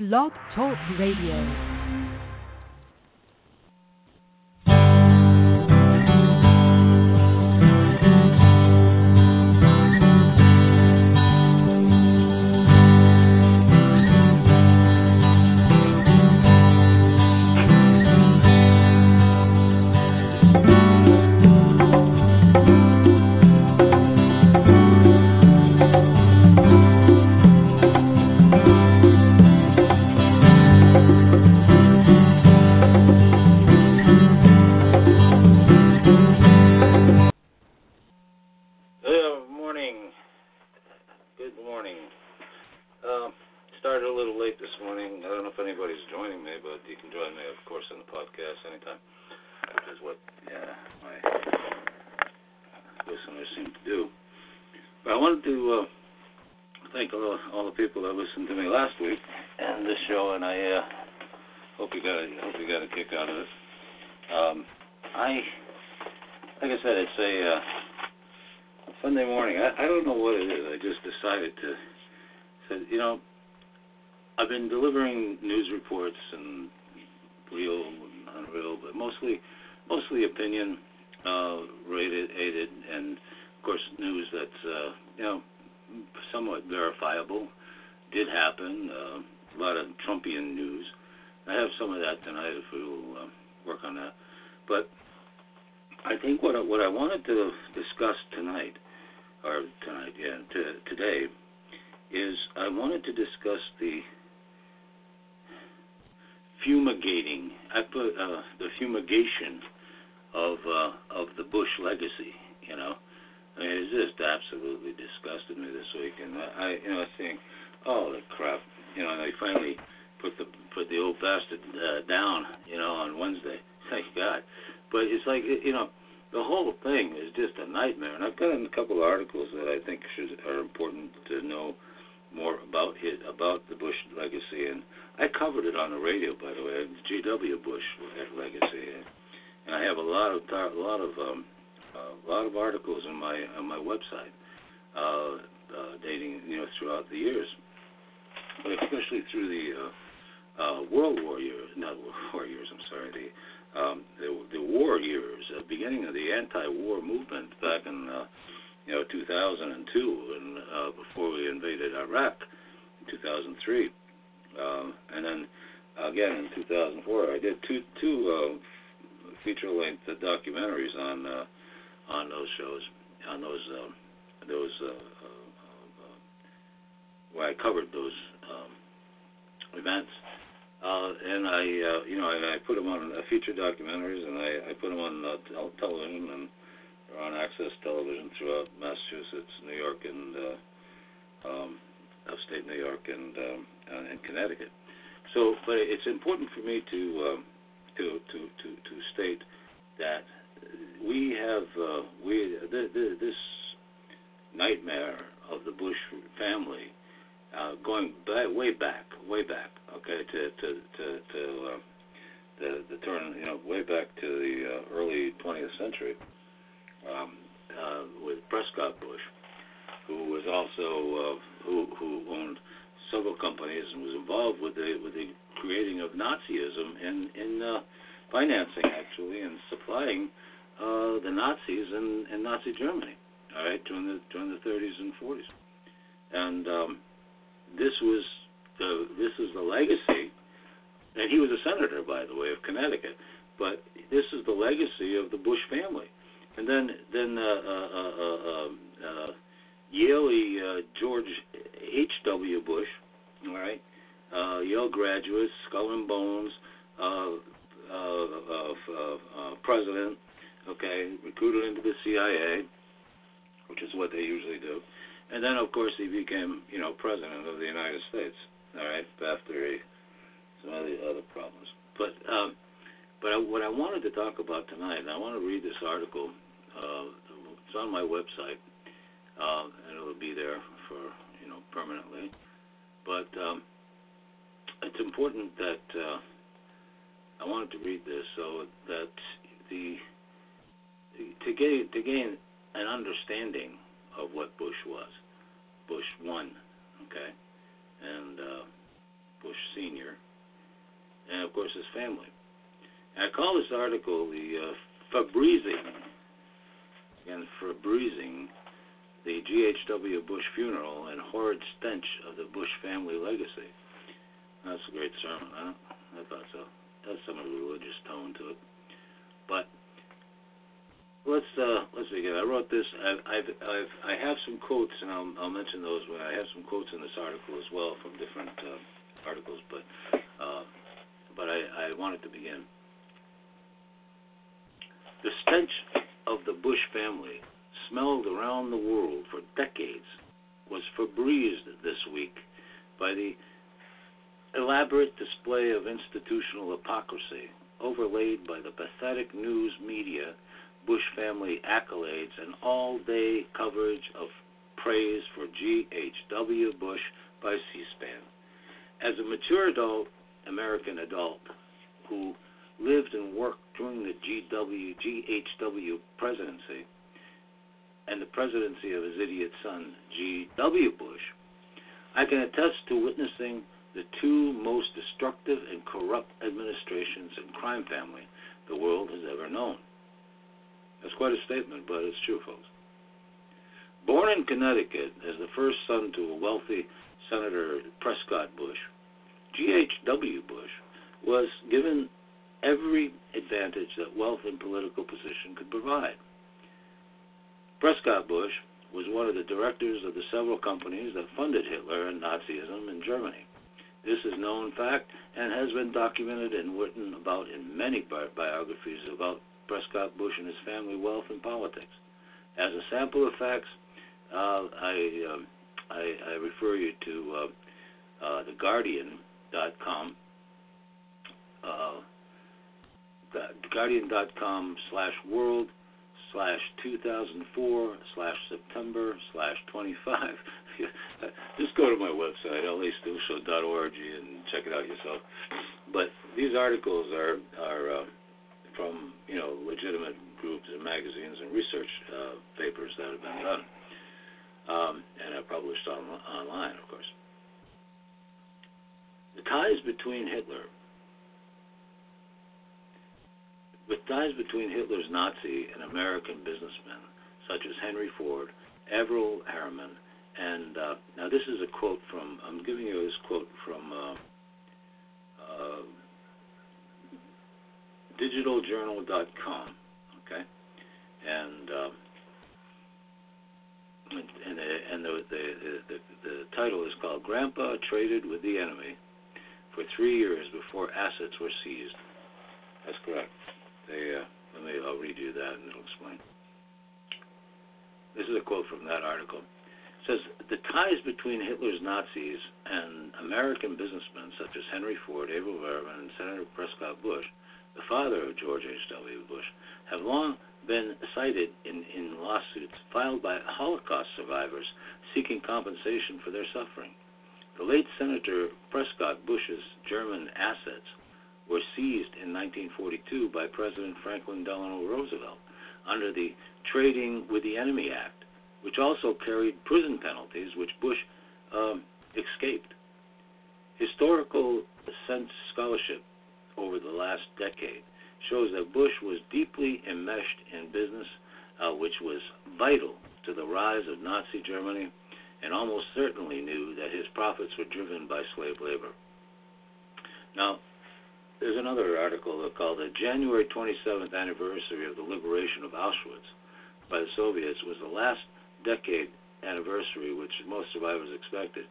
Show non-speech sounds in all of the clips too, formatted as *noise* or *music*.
Blog Talk Radio. I, you know, I think, oh, the crap. You know, and they finally put the put the old bastard uh, down. You know, on Wednesday. *laughs* Thank God. But it's like you know the whole thing is just a nightmare. And I've got a couple of articles that I think should, are important to know more about it, about the Bush legacy. And I covered it on the radio, by the way, G.W. Bush legacy. And I have a lot of a lot of um, a lot of articles on my on my website, uh, uh, dating you know throughout the years, but especially through the uh, uh, World War years, not World *laughs* War years. I'm sorry, the um, the, the war years, uh, beginning of the anti-war movement back in uh, you know 2002, and uh, before we invaded Iraq in 2003, um, and then again in 2004, I did two two uh, feature-length documentaries on uh, on those shows, on those um, those uh, where I covered those um, events. Uh, and I, uh, you know, I, I put them on uh, feature documentaries, and I, I put them on uh, tel- television, and they're on Access Television throughout Massachusetts, New York, and uh, um, upstate New York, and um, and Connecticut. So, but it's important for me to um, to to to to state that we have uh, we th- th- this nightmare of the Bush family uh, going back, way back, way back, okay, to to to, to uh, the the turn, you know, way back to the uh, early 20th century, um, uh, with Prescott Bush, who was also uh, who who owned several companies and was involved with the with the creating of Nazism in in uh, financing actually and supplying uh, the Nazis in, in Nazi Germany, all right, during the during the 30s and 40s, and um, this was the this is the legacy, and he was a senator, by the way, of Connecticut. But this is the legacy of the Bush family, and then then uh, uh, uh, uh, uh, Yale uh, George H. W. Bush, all right, uh, Yale graduate, Skull and Bones, uh, uh, uh, uh, president, okay, recruited into the CIA, which is what they usually do. And then, of course, he became, you know, president of the United States. All right, after he, some of the other problems. But, um, but I, what I wanted to talk about tonight, and I want to read this article. Uh, it's on my website, uh, and it'll be there for, you know, permanently. But um, it's important that uh, I wanted to read this so that the to gain to gain an understanding of what Bush was. Bush one, okay, and uh, Bush Sr., and of course his family. And I call this article the uh, Febrezing, again, Febrezing, the G.H.W. Bush funeral and horrid stench of the Bush family legacy. That's a great sermon, huh? I thought so. Has some religious tone to it. But let's uh, let's begin. I wrote this. I've, I've, I've I have some quotes, and I'll, I'll mention those when I have some quotes in this article as well from different uh, articles. But uh, but I, I wanted to begin. The stench of the Bush family, smelled around the world for decades, was Febrezed this week by the elaborate display of institutional hypocrisy, overlaid by the pathetic news media Bush family accolades and all day coverage of praise for G.H.W. Bush by C SPAN. As a mature adult, American adult, who lived and worked during the GW, GHW presidency and the presidency of his idiot son, G.W. Bush, I can attest to witnessing the two most destructive and corrupt administrations and crime family the world has ever known. That's quite a statement, but it's true, folks. Born in Connecticut as the first son to a wealthy Senator Prescott Bush, G.H.W. Bush was given every advantage that wealth and political position could provide. Prescott Bush was one of the directors of the several companies that funded Hitler and Nazism in Germany. This is known fact and has been documented and written about in many bi- biographies about Prescott Bush and his family wealth and politics. As a sample of facts, uh, I, um, I, I refer you to uh, uh, theguardian.com, uh, guardian.com slash world slash 2004 slash September slash 25. *laughs* Just go to my website, lastuso.org, and check it out yourself. But these articles are are uh, from you know legitimate groups and magazines and research uh, papers that have been done, um, and are published on, online, of course. The ties between Hitler, with ties between Hitler's Nazi and American businessmen such as Henry Ford, Averell Harriman, and uh, now this is a quote from I'm giving you this quote from. Uh, uh, digitaljournal.com. Okay, and um, and and the, the the the title is called "Grandpa Traded with the Enemy for Three Years Before Assets Were Seized." That's correct. They uh, let me I'll read you that and it'll explain. This is a quote from that article. It says the ties between Hitler's Nazis and American businessmen such as Henry Ford, Averell Harriman, and Senator Prescott Bush the father of George H.W. Bush, have long been cited in, in lawsuits filed by Holocaust survivors seeking compensation for their suffering. The late Senator Prescott Bush's German assets were seized in 1942 by President Franklin Delano Roosevelt under the Trading with the Enemy Act, which also carried prison penalties, which Bush um, escaped. Historical sense scholarship over the last decade shows that Bush was deeply enmeshed in business, uh, which was vital to the rise of Nazi Germany, and almost certainly knew that his profits were driven by slave labor. Now, there's another article called The January 27th Anniversary of the Liberation of Auschwitz by the Soviets was the last decade anniversary which most survivors expected.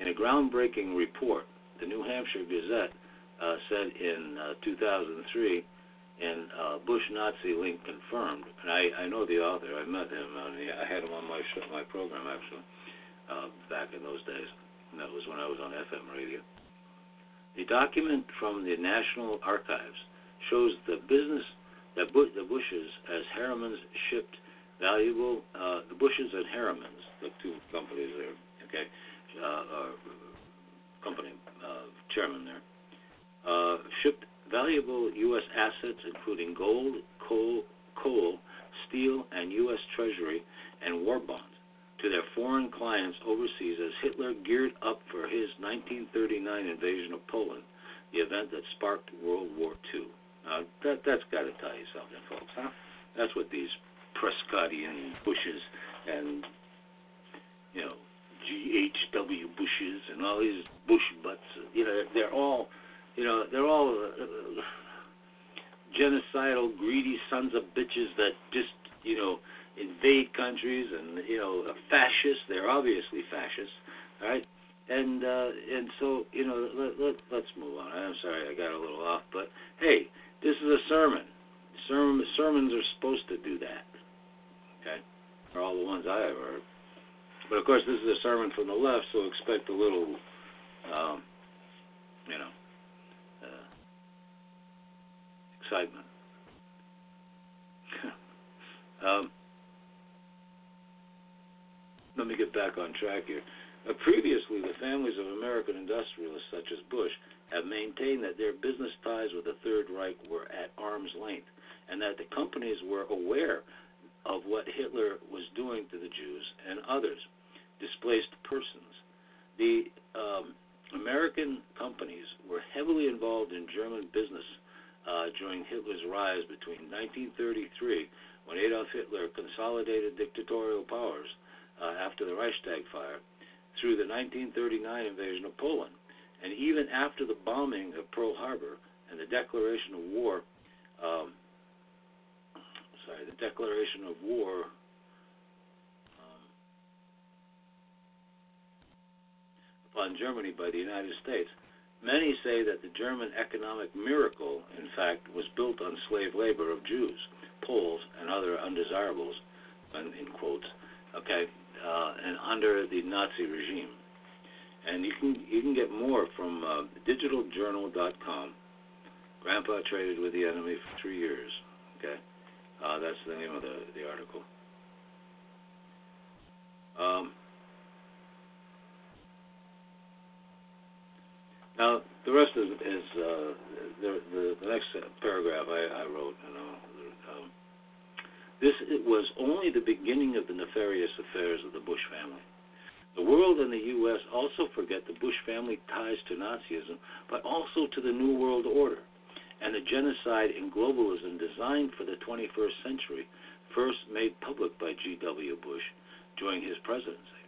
In a groundbreaking report, the New Hampshire Gazette uh, said in uh, 2003, and uh, Bush Nazi link confirmed. And I, I know the author. I met him. On the, I had him on my show, my program actually uh, back in those days. And that was when I was on FM radio. The document from the National Archives shows the business that Bush, the Bushes as Harriman's shipped valuable uh, the Bushes and Harriman's, the two companies there, okay, uh, company uh, chairman there uh, shipped valuable U.S. assets, including gold, coal, coal, steel, and U.S. Treasury and war bonds, to their foreign clients overseas as Hitler geared up for his 1939 invasion of Poland, the event that sparked World War II. Now, that, that's got to tell you something, folks, huh? That's what these Prescottian Bushes and, you know, G.H.W. Bushes and all these Bush butts, you know, they're all, you know, they're all uh, genocidal, greedy sons of bitches that just, you know, invade countries and you know fascists. They're obviously fascists, right? And uh, and so you know let, let let's move on. I'm sorry I got a little off, but hey, this is a sermon. Sermon, sermons are supposed to do that. Okay, for all the ones I ever heard. But of course, this is a sermon from the left, so expect a little, um, you know, uh, excitement. *laughs* um, let me get back on track here. Uh, previously, the families of American industrialists such as Bush have maintained that their business ties with the Third Reich were at arm's length and that the companies were aware of what Hitler was doing to the Jews and others, displaced persons. The um, American companies were heavily involved in German business uh, during Hitler's rise between 1933, when Adolf Hitler consolidated dictatorial powers, uh, after the Reichstag fire through the 1939 invasion of Poland. And even after the bombing of Pearl Harbor and the declaration of war, um, sorry, the declaration of war um, upon Germany by the United States, many say that the German economic miracle, in fact, was built on slave labor of Jews, Poles, and other undesirables, in quotes, okay, uh, and under the Nazi regime. And you can you can get more from uh, digitaljournal.com. Grandpa traded with the enemy for three years. Okay, uh, that's the name of the the article. Um, now the rest is, is uh, the, the the next paragraph I, I wrote. You know, um, this was only the beginning of the nefarious affairs of the Bush family. The world and the U.S. also forget the Bush family ties to Nazism, but also to the New World Order and the genocide and globalism designed for the 21st century, first made public by G.W. Bush during his presidency.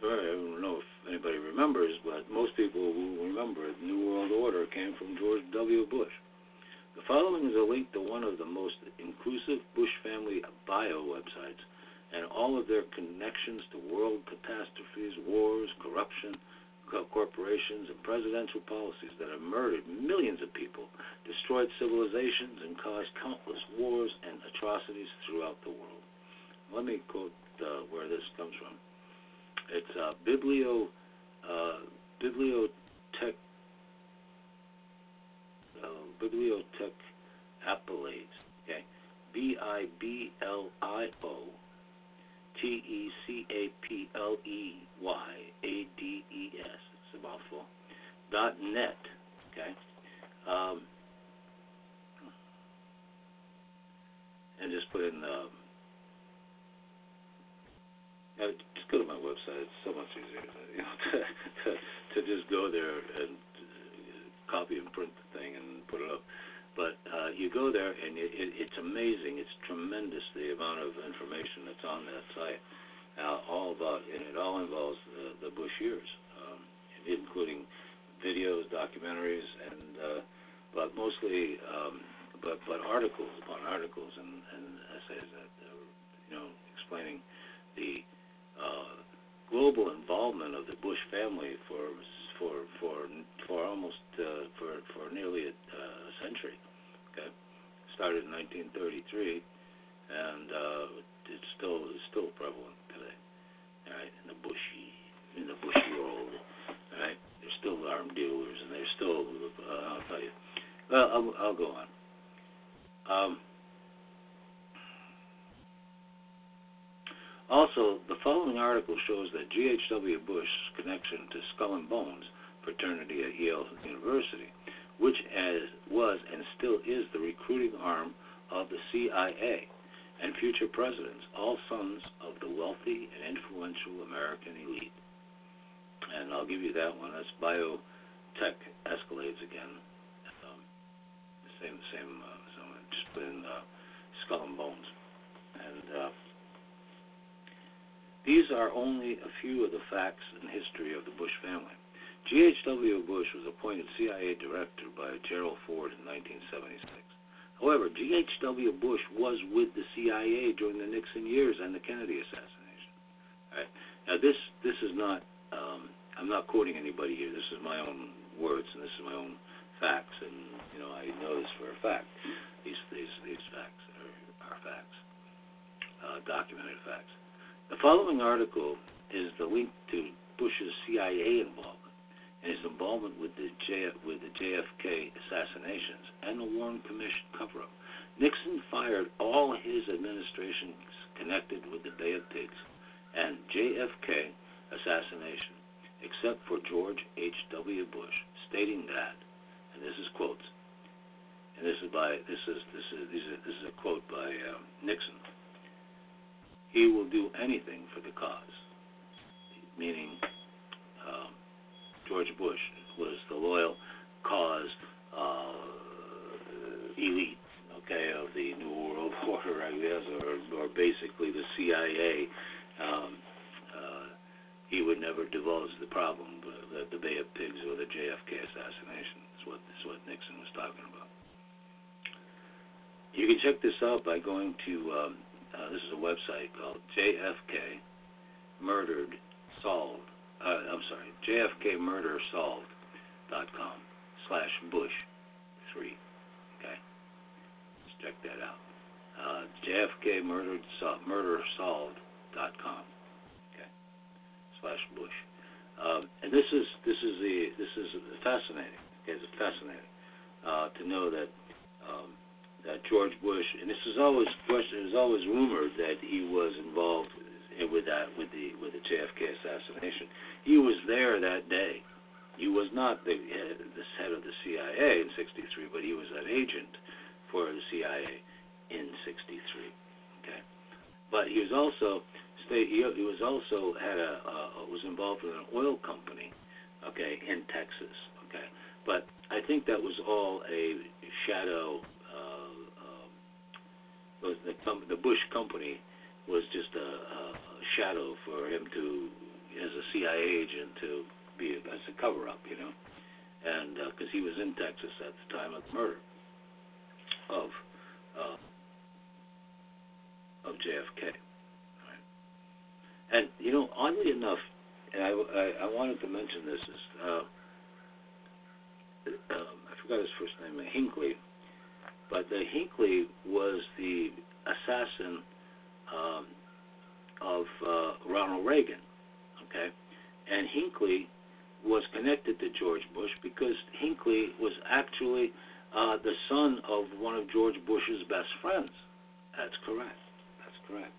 I don't know if anybody remembers, but most people will remember the New World Order came from George W. Bush. The following is a link to one of the most inclusive Bush family bio websites and all of their connections to world catastrophes, wars, corruption, corporations, and presidential policies that have murdered millions of people, destroyed civilizations, and caused countless wars and atrocities throughout the world. Let me quote uh, where this comes from. It's uh, Biblio, uh, Bibliotech Bibliotech Appellate. Okay, B I B L I O T E C A P L E Y A D E S. It's a mouthful. Dot net. Okay. Um, and just put in. Um, know, just go to my website. It's so much easier, to, you know, to, *laughs* to, to just go there and copy and print the thing and put it up. But uh, you go there and it, it, it's amazing. It's tremendous the amount of information that's on that site. Uh, all about and it all involves the, the Bush years, um, including videos, documentaries, and uh, but mostly um, but but articles upon articles and, and essays that uh, you know explaining uh, global involvement of the Bush family for for for for almost uh, for for nearly a uh, century. Okay, started in 1933, and uh, it's still it's still prevalent today. All right, in the bushy in the bushy world. All right, there's still armed dealers, and there's still uh, I'll tell you. Well, I'll, I'll go on. Um, Also, the following article shows that G.H.W. Bush's connection to Skull and Bones fraternity at Yale University, which as was and still is the recruiting arm of the CIA, and future presidents, all sons of the wealthy and influential American elite. And I'll give you that one. That's biotech escalades again. Um, same, same. Uh, so just put in uh, skull and bones. And uh, these are only a few of the facts and history of the Bush family. G.H.W. Bush was appointed CIA director by Gerald Ford in 1976. However, G.H.W. Bush was with the CIA during the Nixon years and the Kennedy assassination. Now, this this is not. Um, I'm not quoting anybody here. This is my own words and this is my own facts, and you know I know this for a fact. These these these facts are, are facts, uh, documented facts. The following article is the link to Bush's CIA involvement and his involvement with the, J, with the JFK assassinations and the Warren Commission cover up. Nixon fired all his administrations connected with the Bay of Pigs and JFK assassination, except for George H.W. Bush, stating that, and this is quotes, and this is by this is this is this is, this is a quote by um, Nixon. He will do anything for the cause, meaning um, George Bush was the loyal cause uh, elite, okay, of the New World *laughs* Order, I guess, or, or basically the CIA. Um, uh, he would never divulge the problem, the, the Bay of Pigs or the JFK assassination. That's what, what Nixon was talking about. You can check this out by going to um, uh, this is a website called JFK Murdered Solved uh, I'm sorry, jfkmurdersolved.com slash Bush 3. Okay? Let's check that out. Uh, jfkmurdersolved.com. Okay? Slash Bush. Um, and this is this is the this is fascinating. Okay, it's fascinating uh, to know that um, that George Bush, and this is always question, was always rumored that he was involved with that with the with the JFK assassination. He was there that day. He was not the head, the head of the CIA in '63, but he was an agent for the CIA in '63. Okay, but he was also he, he was also had a uh, was involved with an oil company. Okay, in Texas. Okay, but I think that was all a shadow. Um, the, the Bush company was just a, a shadow for him to, as a CIA agent, to be as a cover up, you know, and because uh, he was in Texas at the time of the murder of uh, of JFK. And you know, oddly enough, and I, I, I wanted to mention this is uh, um, I forgot his first name, Hinckley, but the Hinckley was the assassin um, of uh, Ronald Reagan. Okay, and Hinckley was connected to George Bush because Hinckley was actually uh, the son of one of George Bush's best friends. That's correct. That's correct.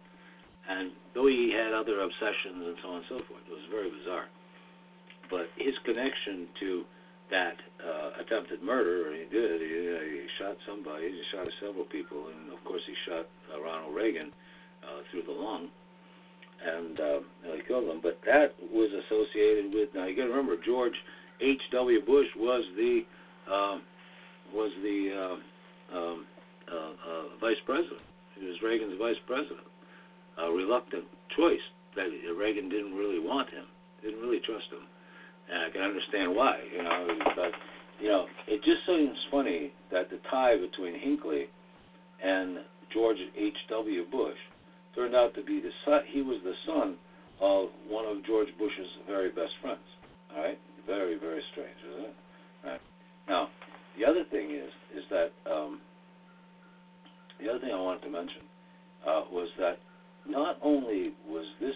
And though he had other obsessions and so on and so forth, it was very bizarre. But his connection to that uh, attempted murder, and he did, he, uh, he shot somebody, he shot several people, and of course he shot uh, Ronald Reagan uh, through the lung and uh, they killed him. But that was associated with. Now you got to remember, George H. W. Bush was the um, was the uh, um, uh, uh, vice president. He was Reagan's vice president. A reluctant choice that Reagan didn't really want him, didn't really trust him, and I can understand why. You know, but you know, it just seems funny that the tie between Hinckley and George H. W. Bush turned out to be the son. He was the son of one of George Bush's very best friends. All right, very very strange, isn't it? All right. Now, the other thing is is that um, the other thing I wanted to mention uh, was that not only was this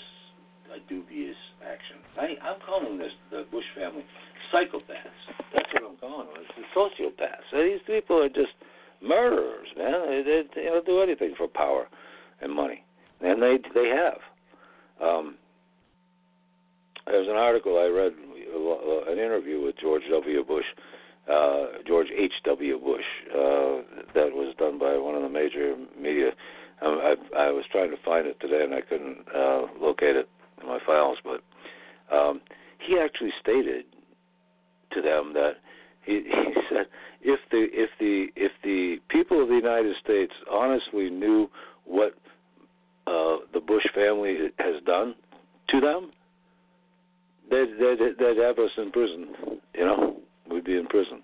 a dubious action, I, I'm calling this the Bush family psychopaths. That's what I'm calling them. It's the sociopaths. These people are just murderers, man. They, they, they'll do anything for power and money and they they have. Um, there's an article I read, uh, an interview with George W. Bush, uh, George H. W. Bush, uh, that was done by one of the major media I, I, I was trying to find it today and I couldn't uh, locate it in my files, but um, he actually stated to them that he, *laughs* he said if the if the if the people of the United States honestly knew what uh, the Bush family has done to them, they'd, they'd, they'd have us in prison. You know, we'd be in prison.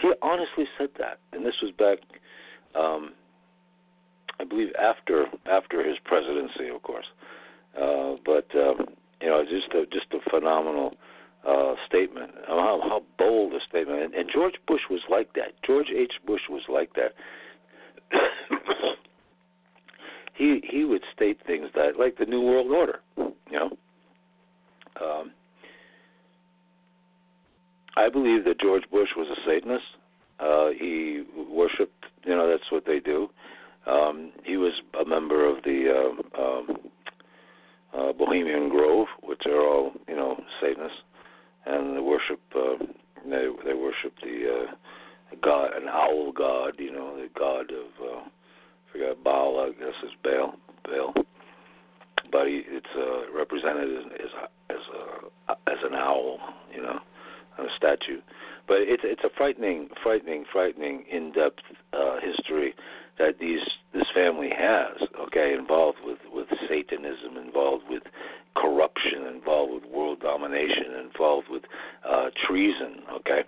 He honestly said that, and this was back, um, I believe, after after his presidency, of course. Uh, but um, you know, just a just a phenomenal uh, statement. How, how bold a statement! And, and George Bush was like that. George H. Bush was like that. *coughs* he he would state things that like the New World Order, you know. Um, I believe that George Bush was a Satanist. Uh, he worshipped, you know, that's what they do. Um, he was a member of the uh, um, uh, Bohemian Grove, which are all, you know, Satanists, and they worship. Uh, they they worship the uh, god, an owl god, you know, the god of. Uh, I forgot Baal, I guess is Baal, Baal, but he, it's uh, represented as as a, as, a, as an owl, you know on a statue. But it's it's a frightening, frightening, frightening in-depth uh, history that these this family has. Okay, involved with with Satanism, involved with corruption, involved with world domination, involved with uh, treason. Okay,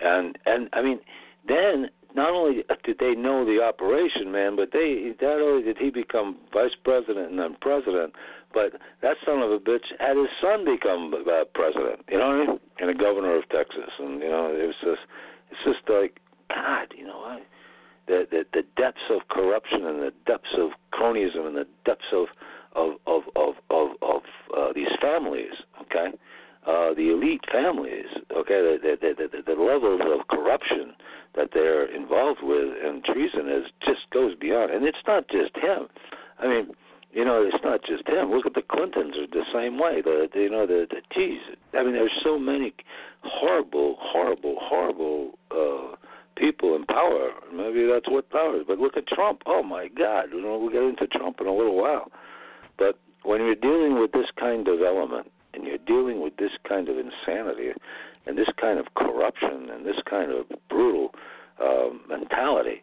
and and I mean, then not only did they know the operation, man, but they not only did he become vice president and then president, but that son of a bitch had his son become uh, president. You know what I mean? And a governor of Texas, and you know it was just it's just like God, you know, I, the the the depths of corruption and the depths of cronyism and the depths of of of of of, of uh, these families. Okay. Uh, the elite families, okay, the, the, the, the levels of corruption that they're involved with and treason is just goes beyond. And it's not just him. I mean, you know, it's not just him. Look at the Clintons are the same way. The, the you know the the geez. I mean, there's so many horrible, horrible, horrible uh, people in power. Maybe that's what power is. But look at Trump. Oh my God. You know, we'll get into Trump in a little while. But when you're dealing with this kind of element and you're dealing with this kind of insanity and this kind of corruption and this kind of brutal uh, mentality,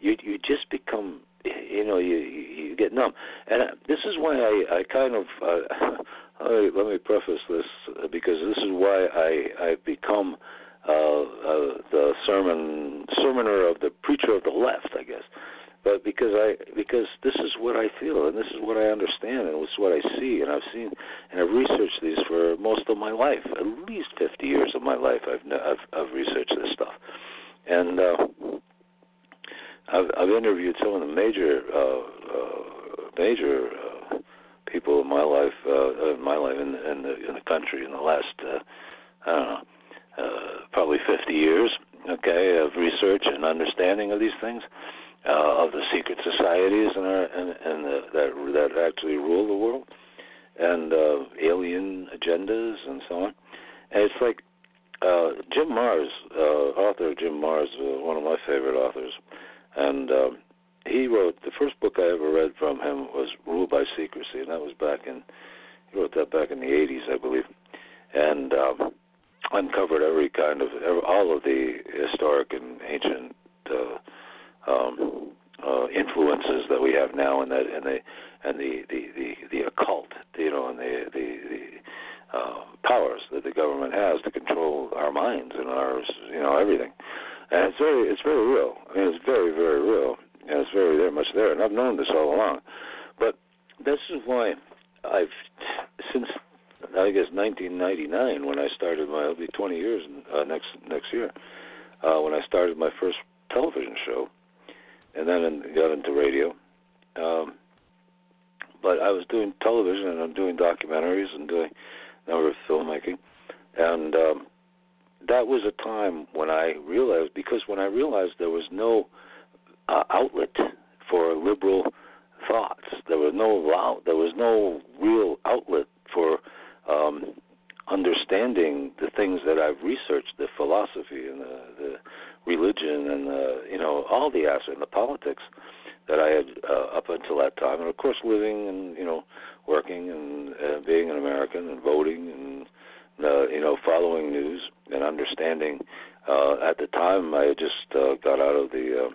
you you just become you know you you get numb and this is why i i kind of uh, *laughs* let me preface this because this is why i i've become uh, uh the sermon sermoner of the preacher of the left i guess. But because i because this is what i feel and this is what i understand and it's what i see and i've seen and i've researched these for most of my life at least 50 years of my life i've i've, I've researched this stuff. And uh I've, I've interviewed some of the major uh, uh, major uh, people in my life uh, in my life in, in the in the country in the last uh, I don't know uh, probably 50 years. Okay, of research and understanding of these things, uh, of the secret societies and our, and, and the, that that actually rule the world, and uh, alien agendas and so on. And it's like uh, Jim Marrs, uh, author Jim Marrs, uh, one of my favorite authors. And um, he wrote the first book I ever read from him was Rule by Secrecy, and that was back in he wrote that back in the 80s, I believe, and um, uncovered every kind of all of the historic and ancient uh, um, uh, influences that we have now, and that and the and the the the, the occult, you know, and the the, the uh, powers that the government has to control our minds and our you know everything and it's very it's very real. I mean, it's very very real, and it's very very much there. And I've known this all along, but this is why I've since I guess 1999 when I started my it'll be 20 years uh, next next year uh, when I started my first television show, and then in, got into radio. Um, but I was doing television and I'm doing documentaries and doing a number of filmmaking, and um, that was a time when I realized because when I realized there was no uh, outlet for liberal thoughts, there was no there was no real outlet for um, understanding the things that I've researched, the philosophy and the, the religion and the you know all the aspects, the politics that I had uh, up until that time, and of course living and you know working and uh, being an American and voting and uh, you know following news and understanding. Uh, at the time, I had just uh, got out of the uh,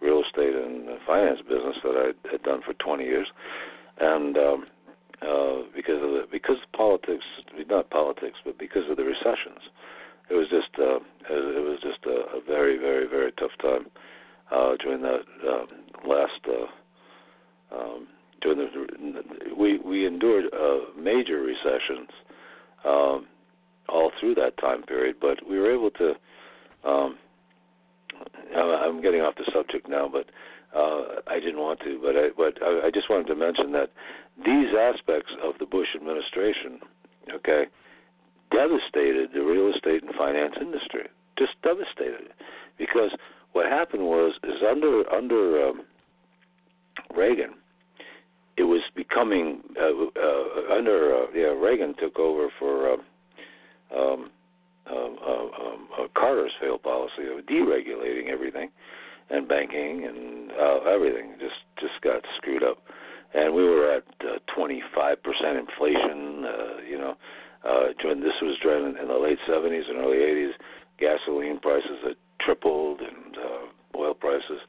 real estate and finance business that I had done for 20 years, and um, uh, because of the because of politics, not politics, but because of the recessions, it was just uh, it was just a, a very very very tough time uh, during that um, last. Uh, um, during the we we endured uh, major recessions um, all through that time period, but we were able to. Um, I'm getting off the subject now, but uh, I didn't want to, but I but I, just wanted to mention that these aspects of the Bush administration, okay, devastated the real estate and finance industry. Just devastated it, because what happened was is under under um, Reagan, it was becoming uh, uh, under uh, yeah Reagan took over for uh, um, um, um, uh, Carter's failed policy of deregulating everything and banking and uh, everything just just got screwed up, and we were at uh, 25 percent inflation. Uh, you know, uh, during this was during in the late 70s and early 80s, gasoline prices had tripled and uh, oil prices,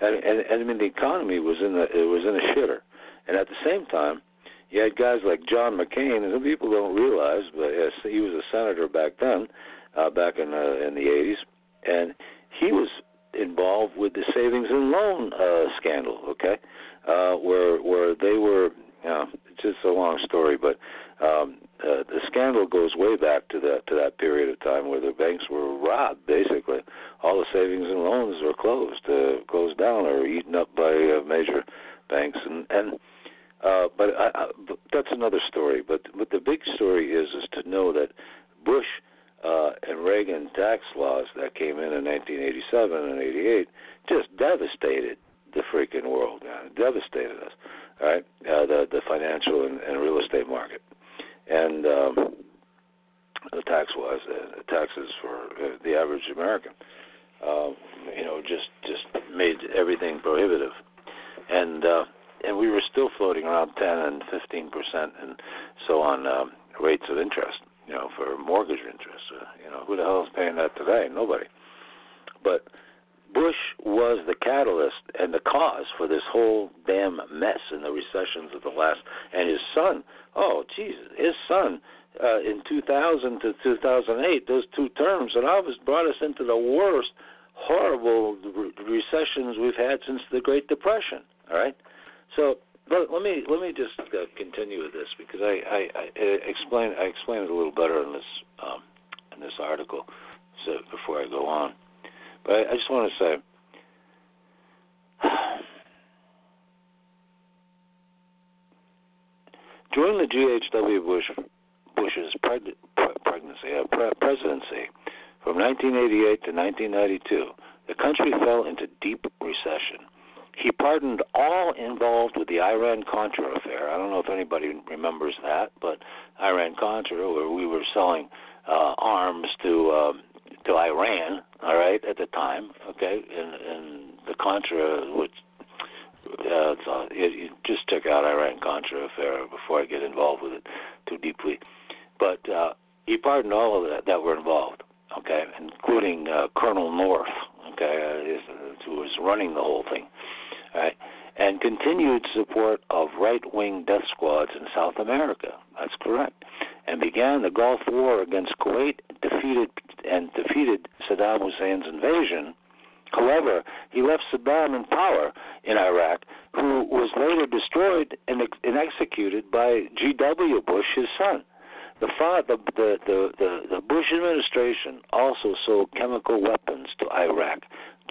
and, and and I mean the economy was in the it was in a shitter, and at the same time. You had guys like John McCain, and some people don't realize, but yes, he was a senator back then, uh, back in uh, in the 80s, and he was involved with the savings and loan uh, scandal. Okay, uh, where where they were. Know, it's just a long story, but um, uh, the scandal goes way back to that to that period of time where the banks were robbed. Basically, all the savings and loans were closed, uh, closed down, or eaten up by uh, major banks, and and. Uh, but, I, I, that's another story. But but the big story is is to know that Bush uh, and Reagan tax laws that came in in 1987 and 88 just devastated the freaking world, man. Devastated us, all right? Uh, the the financial and, and real estate market, and um, the tax wise, uh, taxes for uh, the average American, um, you know, just just made everything prohibitive, and uh, and we were still floating around 10 and 15 percent and so on um, rates of interest you know, for mortgage interest. Uh, you know, who the hell is paying that today? Nobody. But Bush was the catalyst and the cause for this whole damn mess in the recessions of the last. And his son, oh Jesus, his son uh, in 2000 to 2008, those two terms, and was brought us into the worst, horrible re- recessions we've had since the Great Depression. All right, so let, let me let me just uh, continue with this because I, I, I explain I explain it a little better in this um, in this article. So before I go on, but I, I just want to say. *sighs* During the G.H.W. Bush Bush's preg- pregnancy, uh, pre- presidency, from 1988 to 1992, the country fell into deep recession. He pardoned all involved with the Iran Contra affair. I don't know if anybody remembers that, but Iran Contra, where we were selling uh, arms to um, to Iran, all right, at the time, okay, and, and the Contra, which uh, it, it just took out Iran Contra affair before I get involved with it too deeply, but uh, he pardoned all of that that were involved, okay, including uh, Colonel North, uh, who was running the whole thing right? And continued support of right wing death squads in South America. That's correct. And began the Gulf War against Kuwait, defeated and defeated Saddam Hussein's invasion. However, he left Saddam in power in Iraq, who was later destroyed and, and executed by G.W. Bush, his son. The, the, the, the, the Bush administration also sold chemical weapons to Iraq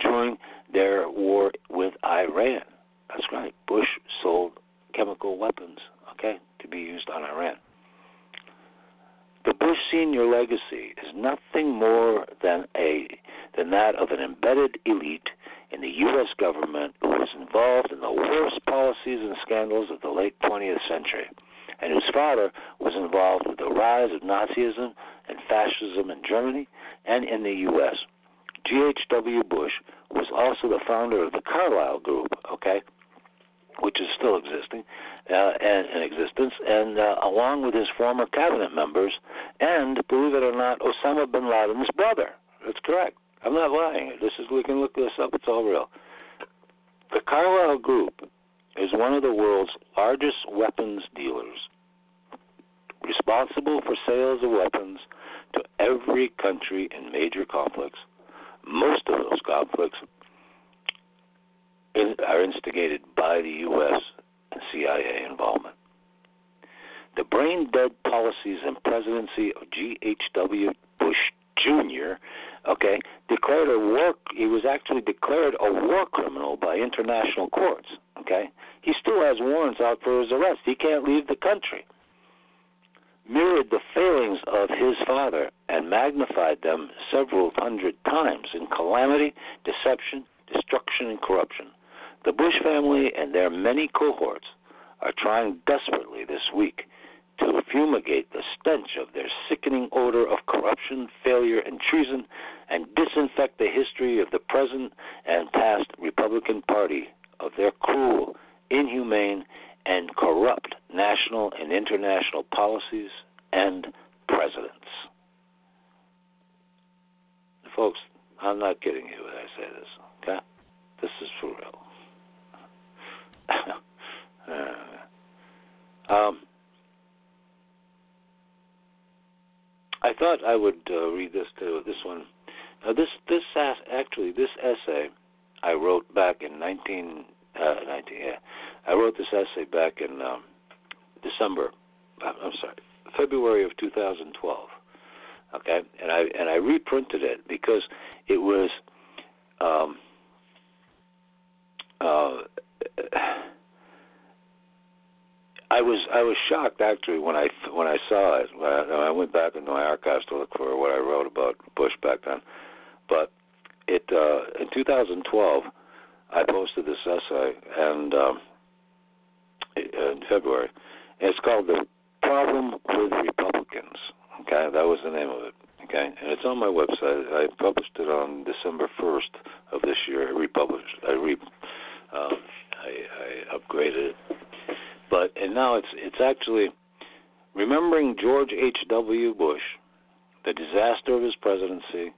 during their war with Iran. That's right. Bush sold chemical weapons, okay, to be used on Iran. The Bush senior legacy is nothing more than a than that of an embedded elite in the U.S. government who was involved in the worst policies and scandals of the late 20th century, and whose father was involved with the rise of Nazism and fascism in Germany and in the U.S. G.H.W. Bush was also the founder of the Carlyle Group, okay, which is still existing uh, and in existence, and uh, along with his former cabinet members, and believe it or not, Osama bin Laden's brother. That's correct. I'm not lying. This is we can look this up. It's all real. The Carlyle Group is one of the world's largest weapons dealers, responsible for sales of weapons to every country in major conflicts. Most of those conflicts are instigated by the U.S. and CIA involvement. The brain dead policies and presidency of G.H.W. Bush Jr. Okay, declared a war. He was actually declared a war criminal by international courts. Okay, he still has warrants out for his arrest. He can't leave the country mirrored the failings of his father and magnified them several hundred times in calamity, deception, destruction, and corruption. The Bush family and their many cohorts are trying desperately this week to fumigate the stench of their sickening odor of corruption, failure, and treason, and disinfect the history of the present and past Republican Party of their cruel, inhumane, and corrupt national and international policies and presidents. Folks, I'm not kidding you when I say this, okay? This is for real. *laughs* um, I thought I would uh, read this to this one. Now, this this actually this essay I wrote back in 19, uh, 19 yeah, I wrote this essay back in um, December. Uh, I'm sorry, February of 2012. Okay, and I and I reprinted it because it was. Um, uh, I was I was shocked actually when I when I saw it. When I, I went back into my archives to look for what I wrote about Bush back then, but it uh, in 2012 I posted this essay and um, in February. And it's called the problem with Republicans. Okay, that was the name of it. Okay, and it's on my website. I published it on December 1st of this year. I republished. I re. Um, I, I upgraded it but and now it's it's actually remembering George H. W. Bush, the disaster of his presidency,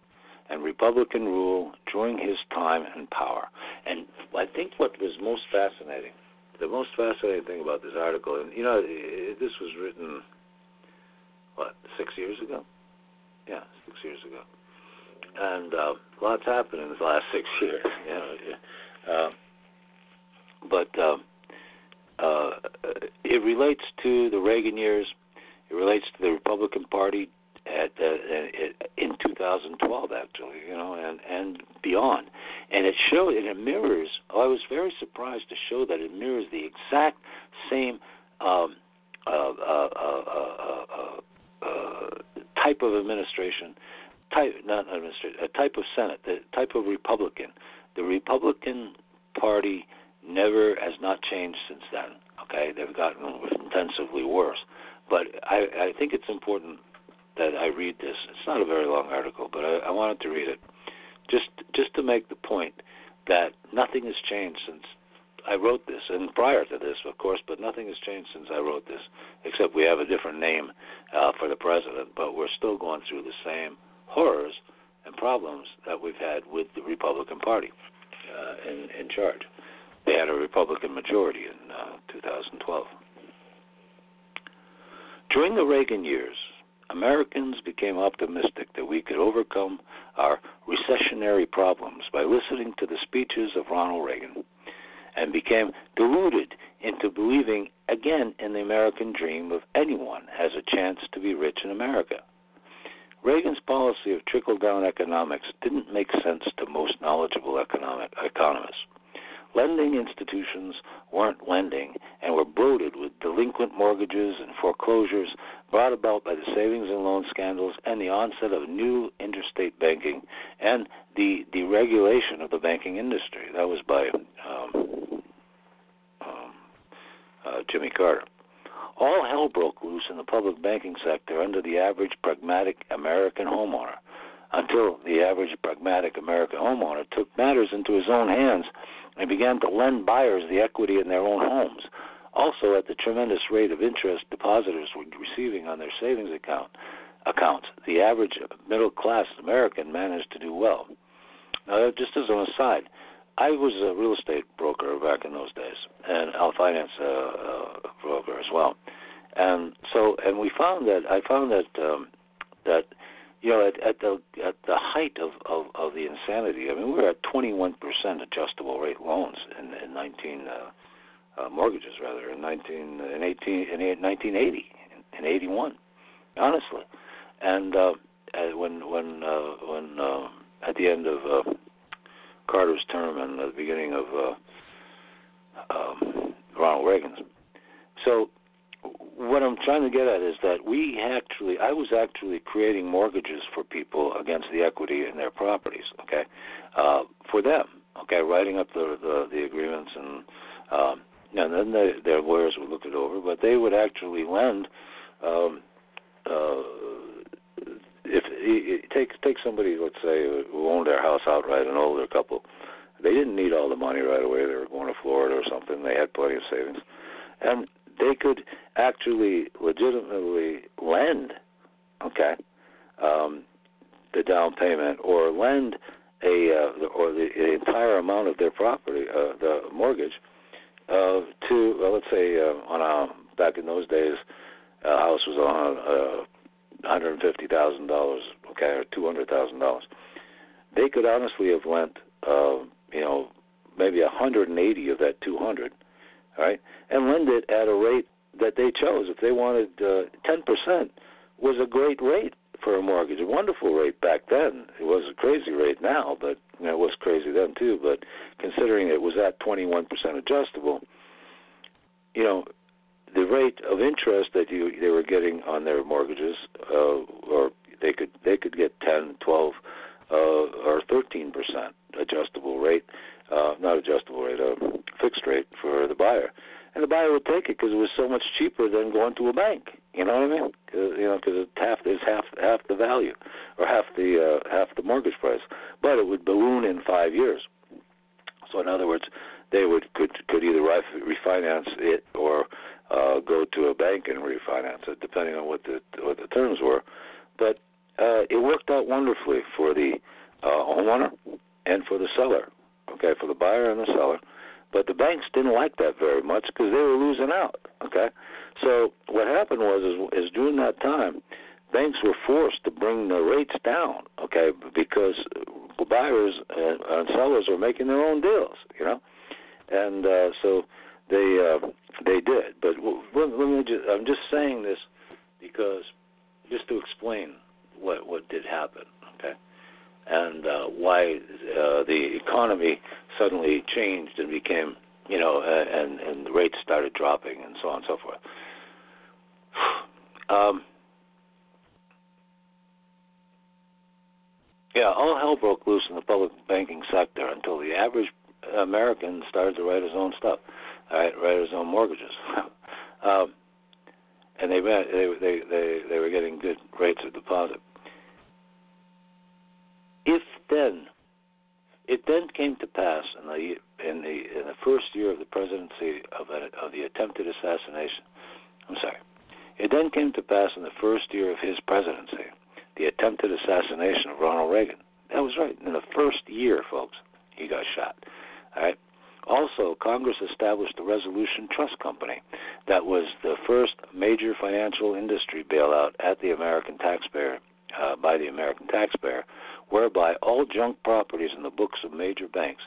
and Republican rule during his time in power. And I think what was most fascinating, the most fascinating thing about this article, and you know, this was written what six years ago? Yeah, six years ago. And uh, lots happened in the last *laughs* six years. You know, uh, but. Um, uh, it relates to the Reagan years. It relates to the Republican Party at uh, in 2012, actually, you know, and and beyond. And it shows, and it mirrors. Oh, I was very surprised to show that it mirrors the exact same um, uh, uh, uh, type of administration, type not administration, a type of Senate, the type of Republican. The Republican Party never has not changed since then. Okay, they've gotten intensively worse. But I, I think it's important that I read this. It's not a very long article, but I, I wanted to read it just just to make the point that nothing has changed since I wrote this, and prior to this, of course, but nothing has changed since I wrote this, except we have a different name uh, for the president, but we're still going through the same horrors and problems that we've had with the Republican Party uh, in, in charge. They had a Republican majority in uh, 2012. During the Reagan years, Americans became optimistic that we could overcome our recessionary problems by listening to the speeches of Ronald Reagan and became deluded into believing again in the American dream of anyone has a chance to be rich in America. Reagan's policy of trickle down economics didn't make sense to most knowledgeable economic economists. Lending institutions weren't lending and were bloated with delinquent mortgages and foreclosures brought about by the savings and loan scandals and the onset of new interstate banking and the deregulation of the banking industry. That was by um, um, uh, Jimmy Carter. All hell broke loose in the public banking sector under the average pragmatic American homeowner. until the average pragmatic American homeowner took matters into his own hands and began to lend buyers the equity in their own homes. Also, at the tremendous rate of interest depositors were receiving on their savings account accounts, the average middle class American managed to do well. Now, just as an aside, I was a real estate broker back in those days, and I'll finance uh, uh, broker as well. And so, and we found that I found that um, that you know, at, at the at the height of, of, of the insanity, I mean, we were at 21% adjustable rate loans in, in 19 uh, uh, mortgages, rather, in 19 in 18 in 1980 in 81, honestly, and uh, when when uh, when uh, at the end of uh, Carter's term and the beginning of uh, um, Ronald Reagan's, so what I'm trying to get at is that we actually, I was actually creating mortgages for people against the equity in their properties, okay, uh, for them, okay, writing up the the, the agreements and um, and then they, their lawyers would look it over, but they would actually lend. Um, uh, if take take somebody, let's say, who owned their house outright, an older couple, they didn't need all the money right away. They were going to Florida or something. They had plenty of savings, and they could actually legitimately lend, okay, um, the down payment or lend a uh, or the, entire amount of their property, uh, the mortgage, uh, to let's say uh, on a back in those days, a house was on uh, one hundred fifty thousand dollars, okay, or two hundred thousand dollars. They could honestly have lent, uh, you know, maybe a hundred and eighty of that two hundred right, and lend it at a rate that they chose. If they wanted uh, ten percent, was a great rate for a mortgage, a wonderful rate back then. It was a crazy rate now, but you know, it was crazy then too. But considering it was at 21% adjustable, you know, the rate of interest that you they were getting on their mortgages, uh, or they could they could get 10, 12, uh, or 13% adjustable rate uh, not adjustable rate, a fixed rate for the buyer, and the buyer would take it because it was so much cheaper than going to a bank. You know what I mean? Cause, you know, because it's half it's half half the value, or half the uh, half the mortgage price, but it would balloon in five years. So in other words, they would could could either refinance it or uh, go to a bank and refinance it, depending on what the what the terms were. But uh, it worked out wonderfully for the uh, homeowner and for the seller okay, for the buyer and the seller. But the banks didn't like that very much because they were losing out. Okay, so what happened was is, is during that time, banks were forced to bring the rates down. Okay, because buyers and, sellers were making their own deals. You know, and uh, so they uh, they did. But let, let me just, I'm just saying this because just to explain what what did happen. And uh, why uh, the economy suddenly changed and became, you know, and and the rates started dropping and so on and so forth. *sighs* Um, yeah, all hell broke loose in the public banking sector until the average American started to write his own stuff, all right, write his own mortgages. *laughs* um, and they, they they they they were getting good rates of deposit. If then, it then came to pass in the in the in the first year of the presidency of of the attempted assassination. I'm sorry. It then came to pass in the first year of his presidency, the attempted assassination of Ronald Reagan. That was right. In the first year, folks, he got shot. All right. Also, Congress established the Resolution Trust Company. That was the first major financial industry bailout at the American taxpayer uh, by the American taxpayer, whereby all junk properties in the books of major banks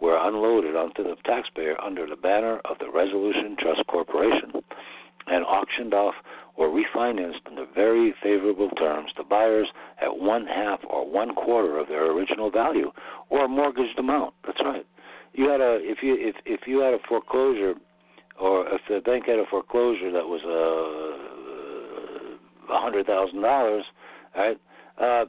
were unloaded onto the taxpayer under the banner of the Resolution Trust Corporation and auctioned off or refinanced under very favorable terms to buyers at one half or one quarter of their original value or a mortgaged amount. That's right. You had a if you if if you had a foreclosure or if the bank had a foreclosure that was a hundred thousand dollars, right? Uh,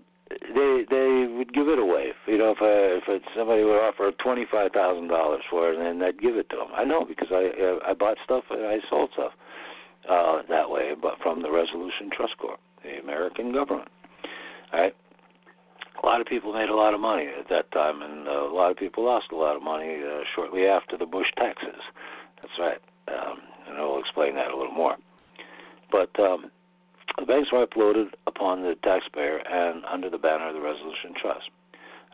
they they would give it away. You know, if I, if it, somebody would offer twenty five thousand dollars for it, then they'd give it to them. I know because I uh, I bought stuff and I sold stuff uh, that way, but from the Resolution Trust Corp, the American government. All right. A lot of people made a lot of money at that time, and uh, a lot of people lost a lot of money uh, shortly after the Bush taxes. That's right, um, and I'll explain that a little more. But um, the banks were uploaded upon the taxpayer and under the banner of the Resolution Trust.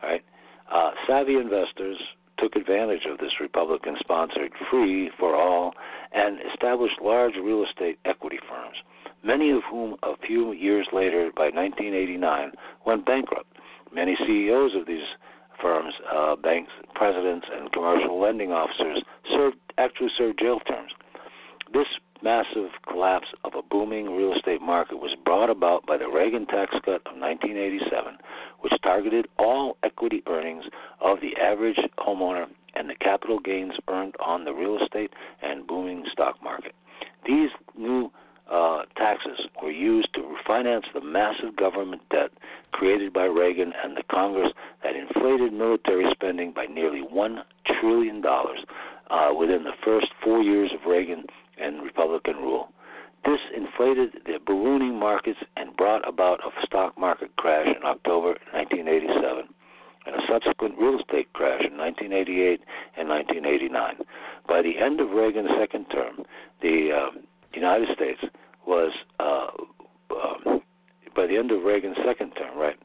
All right, uh, savvy investors took advantage of this Republican-sponsored free for all and established large real estate equity firms many of whom a few years later, by 1989, went bankrupt. Many CEOs of these firms, uh, banks, presidents, and commercial lending officers served actually served jail terms. This massive collapse of a booming real estate market was brought about by the Reagan tax cut of 1987, which targeted all equity earnings of the average homeowner and the capital gains earned on the real estate and booming stock market. These new uh, taxes were used to refinance the massive government debt created by Reagan and the Congress that inflated military spending by nearly $1 trillion uh, within the first four years of Reagan and Republican rule. This inflated the ballooning markets and brought about a stock market crash in October 1987 and a subsequent real estate crash in 1988 and 1989. By the end of Reagan's second term, the uh, United States was uh, um, by the end of Reagan's second term, right?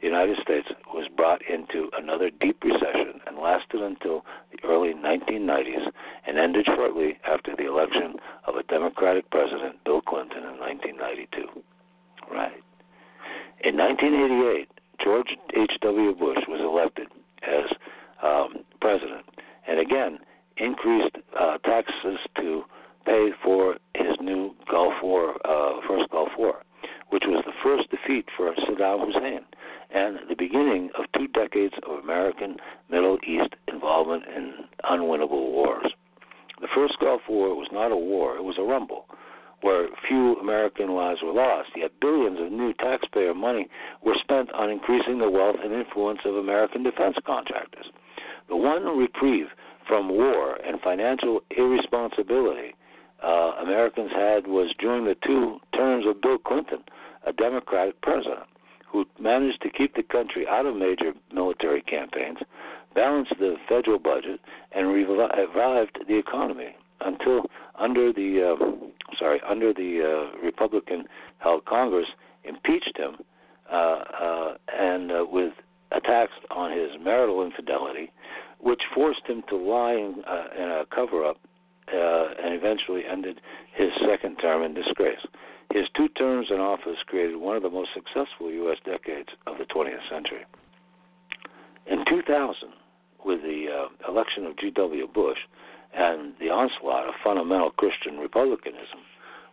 The United States was brought into another deep recession and lasted until the early 1990s and ended shortly after the election of a Democratic president, Bill Clinton, in 1992. Right. In 1988, George H.W. Bush was elected as um, president, and again increased uh, taxes to pay for his new Gulf War, uh, first Gulf War, which was the first defeat for Saddam Hussein and the beginning of two decades of American Middle East involvement in unwinnable wars. The first Gulf War was not a war, it was a rumble where few American lives were lost, yet billions of new taxpayer money were spent on increasing the wealth and influence of American defense contractors. The one reprieve from war and financial irresponsibility uh, Americans had was during the two terms of Bill Clinton, a Democratic president who managed to keep the country out of major military campaigns, balanced the federal budget, and revived the economy until under the uh, sorry under the uh, Republican-held Congress impeached him uh, uh, and uh, with attacks on his marital infidelity, which forced him to lie in, uh, in a cover-up uh, and eventually ended his second term in disgrace. His two terms in office created one of the most successful U.S. decades of the 20th century. In 2000, with the uh, election of G.W. Bush and the onslaught of fundamental Christian republicanism,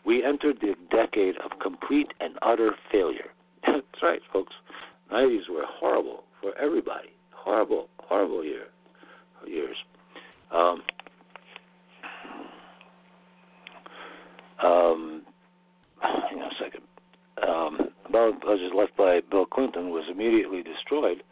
we entered the decade of complete and utter failure. *laughs* That's right, folks. 90s were horrible for everybody. Horrible, horrible year, years. Um, um, hang on a second. Um, about budget left by Bill Clinton was immediately destroyed.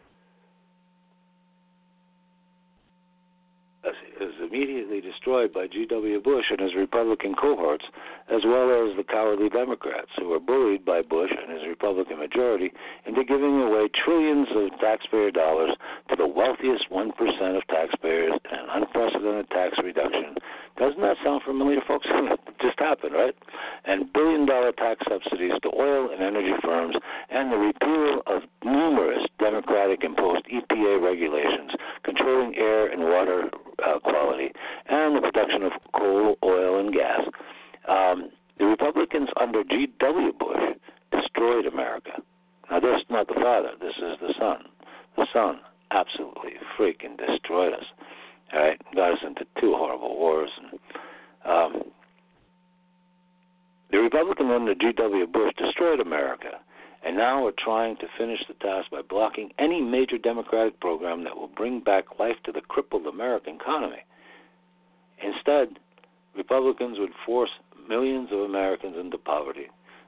Is immediately destroyed by G.W. Bush and his Republican cohorts, as well as the cowardly Democrats who were bullied by Bush and his Republican majority into giving away trillions of taxpayer dollars to the wealthiest 1% of taxpayers in an unprecedented tax reduction doesn't that sound familiar, folks? *laughs* it just happened, right? And billion dollar tax subsidies to oil and energy firms, and the repeal of numerous Democratic imposed EPA regulations controlling air and water uh, quality, and the production of coal, oil, and gas. Um, the Republicans under G.W. Bush destroyed America. Now, this is not the father, this is the son. The son absolutely freaking destroyed us. All right, got us into two horrible wars. And, um, the Republican under G.W. Bush destroyed America, and now we're trying to finish the task by blocking any major Democratic program that will bring back life to the crippled American economy. Instead, Republicans would force millions of Americans into poverty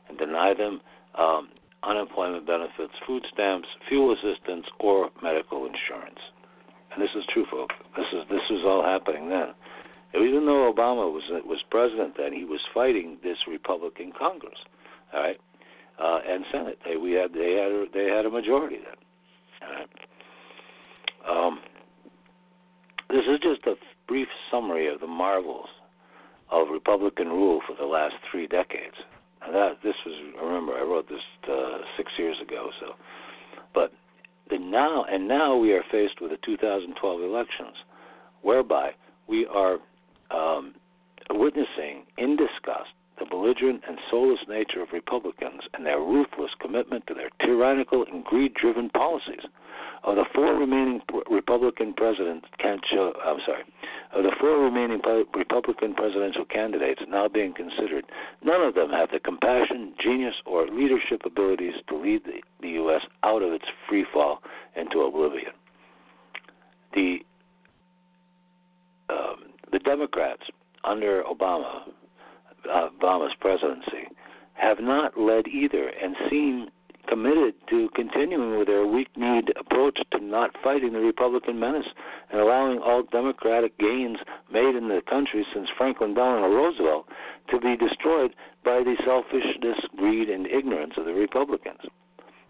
and deny them um, unemployment benefits, food stamps, fuel assistance, or medical insurance and this is true, folks. This is this was all happening then. Even though Obama was was president then, he was fighting this Republican Congress, all right, uh, and Senate. They we had they had a, they had a majority then. Um, this is just a brief summary of the marvels of Republican rule for the last three decades. Now, that this was I remember I wrote this uh, six years ago. So, but the now and now we are faced with the 2012 elections, whereby we are um, witnessing in disgust belligerent and soulless nature of Republicans and their ruthless commitment to their tyrannical and greed-driven policies. Of the four remaining Republican presidents, show, I'm sorry, of the four remaining Republican presidential candidates now being considered, none of them have the compassion, genius, or leadership abilities to lead the, the U.S. out of its free fall into oblivion. The um, the Democrats under Obama, Obama's presidency, have not led either and seem committed to continuing with their weak kneed approach to not fighting the Republican menace and allowing all democratic gains made in the country since Franklin Delano Roosevelt to be destroyed by the selfishness, greed, and ignorance of the Republicans.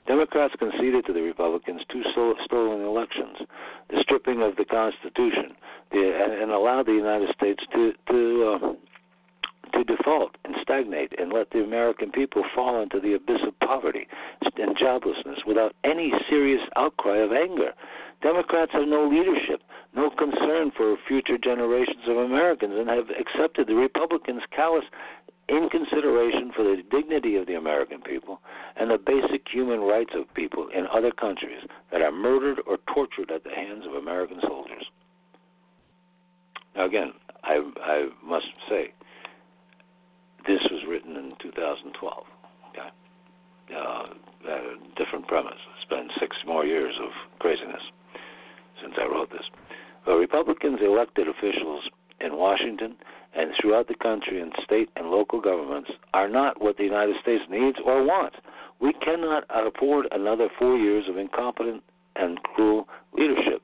Democrats conceded to the Republicans two stolen elections, the stripping of the Constitution, the, and allowed the United States to to uh, to default and stagnate and let the American people fall into the abyss of poverty and joblessness without any serious outcry of anger. Democrats have no leadership, no concern for future generations of Americans, and have accepted the Republicans' callous inconsideration for the dignity of the American people and the basic human rights of people in other countries that are murdered or tortured at the hands of American soldiers. Now, again, I, I must say, this was written in 2012. Okay, uh, a different premise. It's been six more years of craziness since I wrote this. The Republicans elected officials in Washington and throughout the country and state and local governments are not what the United States needs or wants. We cannot afford another four years of incompetent and cruel leadership.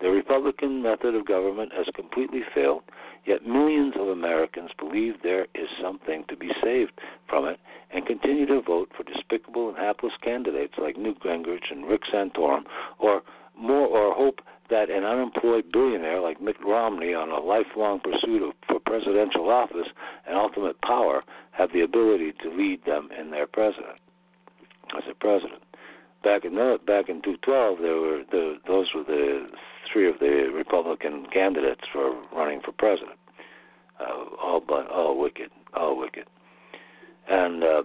The Republican method of government has completely failed, yet millions of Americans believe there is something to be saved from it and continue to vote for despicable and hapless candidates like Newt Gingrich and Rick Santorum, or more, or hope that an unemployed billionaire like Mitt Romney, on a lifelong pursuit of for presidential office and ultimate power, have the ability to lead them in their president as a president. Back in the, back in 2012, there were the, those were the three of the Republican candidates for running for president. Uh, all but all wicked, all wicked, and uh,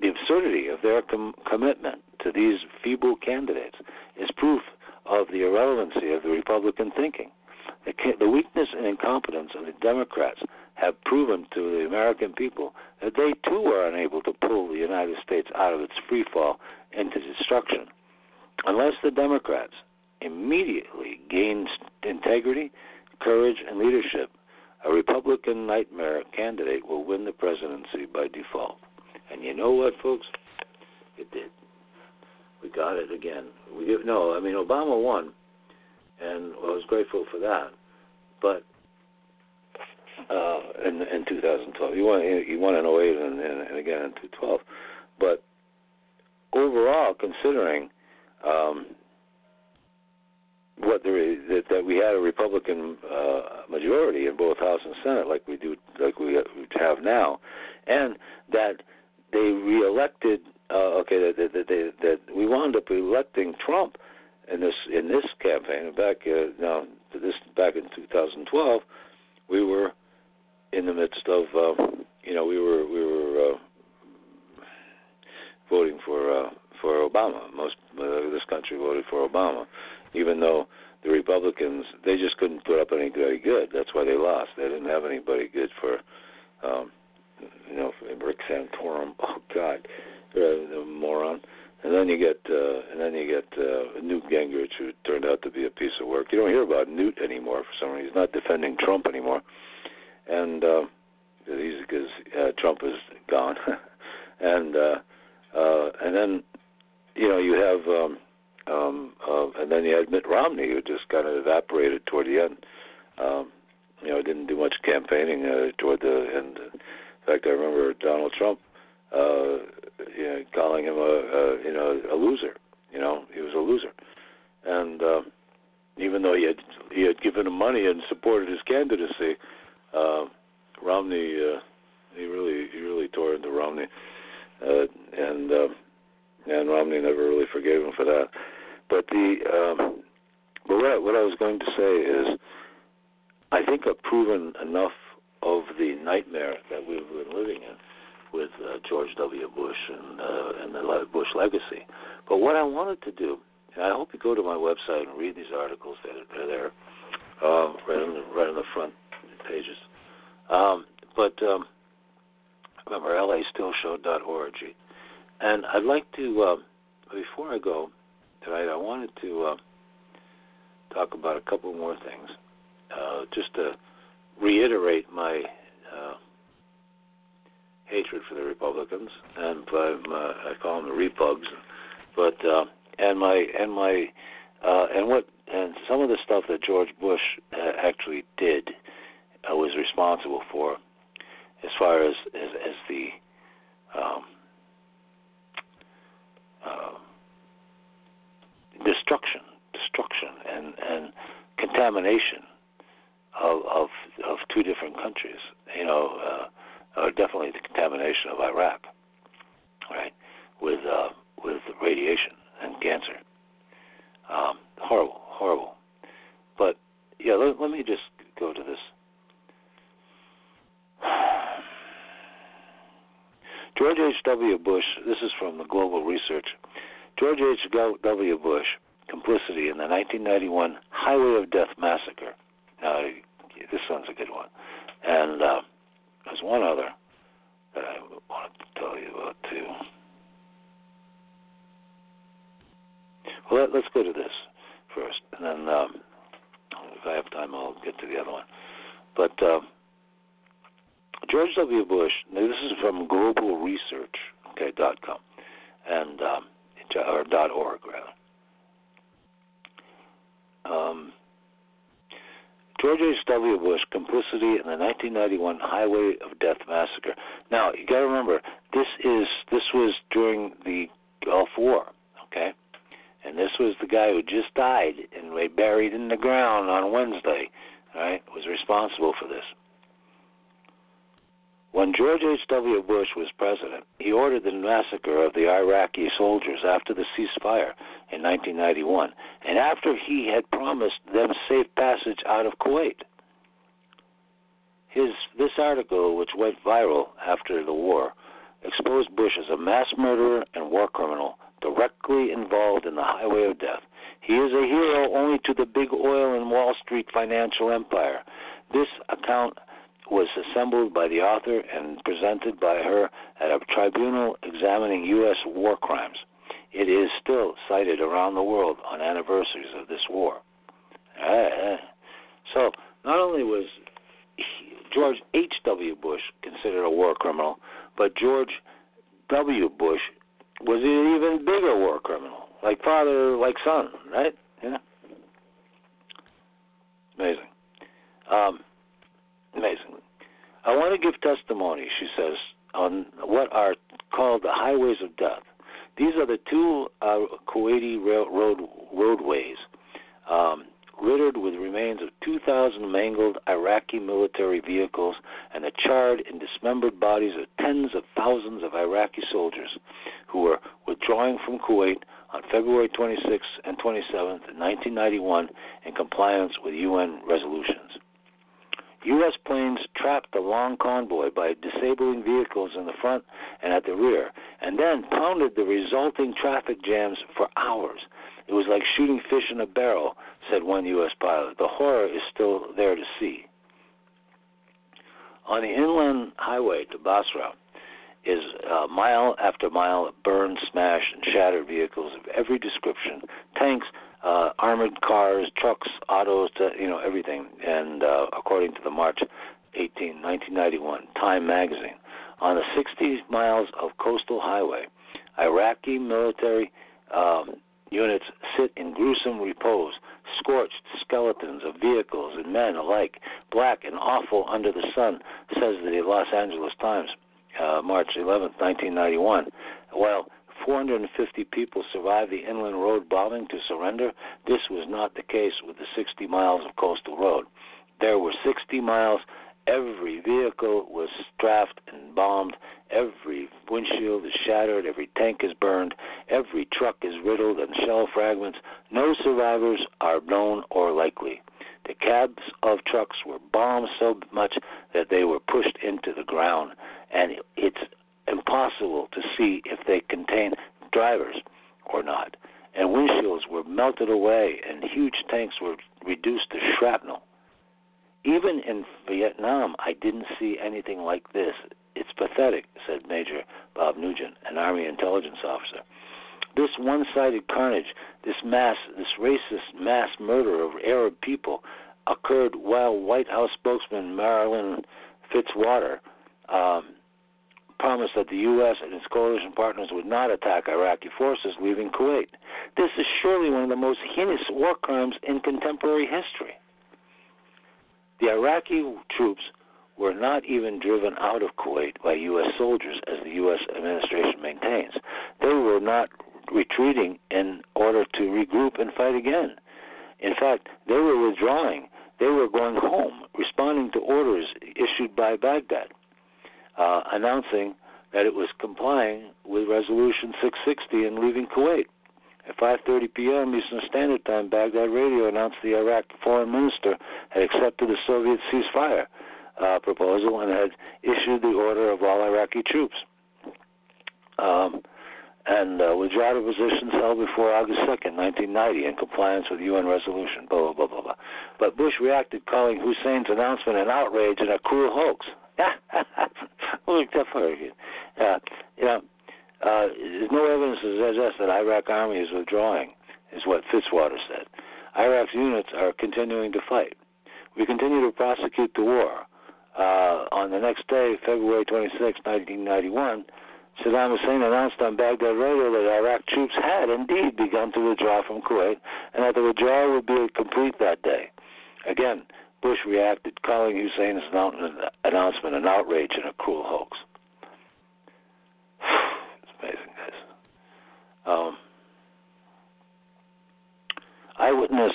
the absurdity of their com- commitment to these feeble candidates is proof of the irrelevancy of the Republican thinking. The, the weakness and incompetence of the Democrats have proven to the American people that they too are unable to pull the United States out of its free fall into destruction. Unless the Democrats immediately gain integrity, courage, and leadership, a Republican nightmare candidate will win the presidency by default. And you know what, folks? It did. We got it again. We give, no, I mean Obama won, and I was grateful for that. But uh, in in 2012, he won. He won in 08 and, and, and again in 2012. But overall, considering um, what there is, that, that we had a Republican uh, majority in both House and Senate, like we do, like we have now, and that they reelected. Uh, okay, that, that, that, that we wound up electing Trump in this in this campaign. Back uh, now, this back in 2012, we were in the midst of, uh, you know, we were we were uh, voting for uh, for Obama. Most uh, this country voted for Obama, even though the Republicans they just couldn't put up anybody good. That's why they lost. They didn't have anybody good for. Um, you know, Rick Santorum. *laughs* Oh God, uh, the moron. And then you get, uh, and then you get uh, Newt Gingrich, who turned out to be a piece of work. You don't hear about Newt anymore for some reason. He's not defending Trump anymore, and uh, he's because uh, Trump is gone. *laughs* and uh, uh, and then, you know, you have, um, um, uh, and then you had Mitt Romney, who just kind of evaporated toward the end. Um, you know, didn't do much campaigning uh, toward the end. In fact, I remember Donald Trump, uh, you know, calling him a, a you know a loser. You know, he was a loser, and uh, even though he had he had given him money and supported his candidacy. Uh, Romney, uh, he really he really tore into Romney, uh, and uh, and Romney never really forgave him for that. But the um, but what I, what I was going to say is, I think I've proven enough of the nightmare that we've been living in with uh, George W. Bush and uh, and the Bush legacy. But what I wanted to do, and I hope you go to my website and read these articles. They're, they're there, um, right on the right on the front pages. Um, but um, remember, lasteelshow.org. And I'd like to, uh, before I go tonight, I wanted to uh, talk about a couple more things, uh, just to reiterate my uh, hatred for the Republicans, and um, uh, I call them the repugs, but uh, and my and my uh, and what and some of the stuff that George Bush actually did was responsible for, as far as as, as the um, uh, destruction, destruction, and and contamination of of of two different countries. You know, uh, uh, definitely the contamination of Iraq, right, with uh, with radiation and cancer. Um, horrible, horrible. But yeah, let, let me just go to this. George H.W. Bush, this is from the Global Research. George H.W. Bush, complicity in the 1991 Highway of Death massacre. Now, this one's a good one. And uh, there's one other that I wanted to tell you about, too. Well, let, us go to this first, and then um, if I have time, I'll get to the other one. But um, George W. Bush. This is from Global Research, okay, dot com, and um, or dot org rather. Um, George H.W. Bush complicity in the 1991 Highway of Death massacre. Now you got to remember this is this was during the Gulf War, okay, and this was the guy who just died and lay buried in the ground on Wednesday, right? Was responsible for this. When George H.W. Bush was president, he ordered the massacre of the Iraqi soldiers after the ceasefire in 1991, and after he had promised them safe passage out of Kuwait. His this article, which went viral after the war, exposed Bush as a mass murderer and war criminal directly involved in the highway of death. He is a hero only to the big oil and Wall Street financial empire. This account was assembled by the author and presented by her at a tribunal examining U.S. war crimes. It is still cited around the world on anniversaries of this war. Uh, so, not only was George H.W. Bush considered a war criminal, but George W. Bush was an even bigger war criminal, like father, like son, right? Yeah. Amazing. Um, Amazing. I want to give testimony, she says, on what are called the highways of death. These are the two uh, Kuwaiti roadways um, littered with remains of 2,000 mangled Iraqi military vehicles and the charred and dismembered bodies of tens of thousands of Iraqi soldiers who were withdrawing from Kuwait on February 26 and 27, 1991, in compliance with UN resolutions. U.S. planes trapped the long convoy by disabling vehicles in the front and at the rear, and then pounded the resulting traffic jams for hours. It was like shooting fish in a barrel, said one U.S. pilot. The horror is still there to see. On the inland highway to Basra is uh, mile after mile of burned, smashed, and shattered vehicles of every description tanks, uh, armored cars, trucks, autos, to, you know, everything. And uh, according to the March 18, 1991 Time magazine, on the 60 miles of coastal highway, Iraqi military um, units sit in gruesome repose, scorched skeletons of vehicles and men alike, black and awful under the sun, says the Los Angeles Times, uh, March 11, 1991. While 450 people survived the inland road bombing to surrender, this was not the case with the 60 miles of coastal road. There were 60 miles. Every vehicle was strafed and bombed. Every windshield is shattered. Every tank is burned. Every truck is riddled and shell fragments. No survivors are known or likely. The cabs of trucks were bombed so much that they were pushed into the ground, and it's impossible to see if they contain drivers or not. And windshields were melted away, and huge tanks were reduced to shrapnel. Even in Vietnam, I didn't see anything like this. It's pathetic, said Major Bob Nugent, an Army intelligence officer. This one sided carnage, this mass, this racist mass murder of Arab people occurred while White House spokesman Marlin Fitzwater um, promised that the U.S. and its coalition partners would not attack Iraqi forces leaving Kuwait. This is surely one of the most heinous war crimes in contemporary history. The Iraqi troops were not even driven out of Kuwait by U.S. soldiers, as the U.S. administration maintains. They were not retreating in order to regroup and fight again. In fact, they were withdrawing. They were going home, responding to orders issued by Baghdad, uh, announcing that it was complying with Resolution 660 and leaving Kuwait. At 5:30 p.m. Eastern Standard Time, Baghdad Radio announced the Iraq foreign minister had accepted the Soviet ceasefire uh, proposal and had issued the order of all Iraqi troops. Um, and uh, withdrawal positions held before August 2nd, 1990, in compliance with UN resolution, blah, blah, blah, blah, blah. But Bush reacted, calling Hussein's announcement an outrage and a cruel hoax. Look that far. Uh, you know, uh, there's no evidence to suggest that Iraq army is withdrawing, is what Fitzwater said. Iraq's units are continuing to fight. We continue to prosecute the war. Uh, on the next day, February 26, 1991, Saddam Hussein announced on Baghdad radio that Iraq troops had indeed begun to withdraw from Kuwait and that the withdrawal would be complete that day. Again, Bush reacted, calling Hussein's announcement an outrage and a cruel hoax. *sighs* it's amazing, guys. Um, eyewitness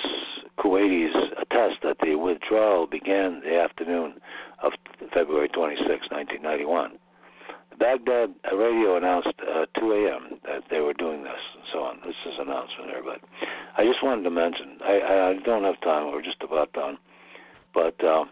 Kuwaitis attest that the withdrawal began the afternoon of February 26, 1991. Baghdad radio announced uh, 2 a.m. that they were doing this and so on. This is an announcement there, but I just wanted to mention, I, I don't have time, we're just about done, but uh,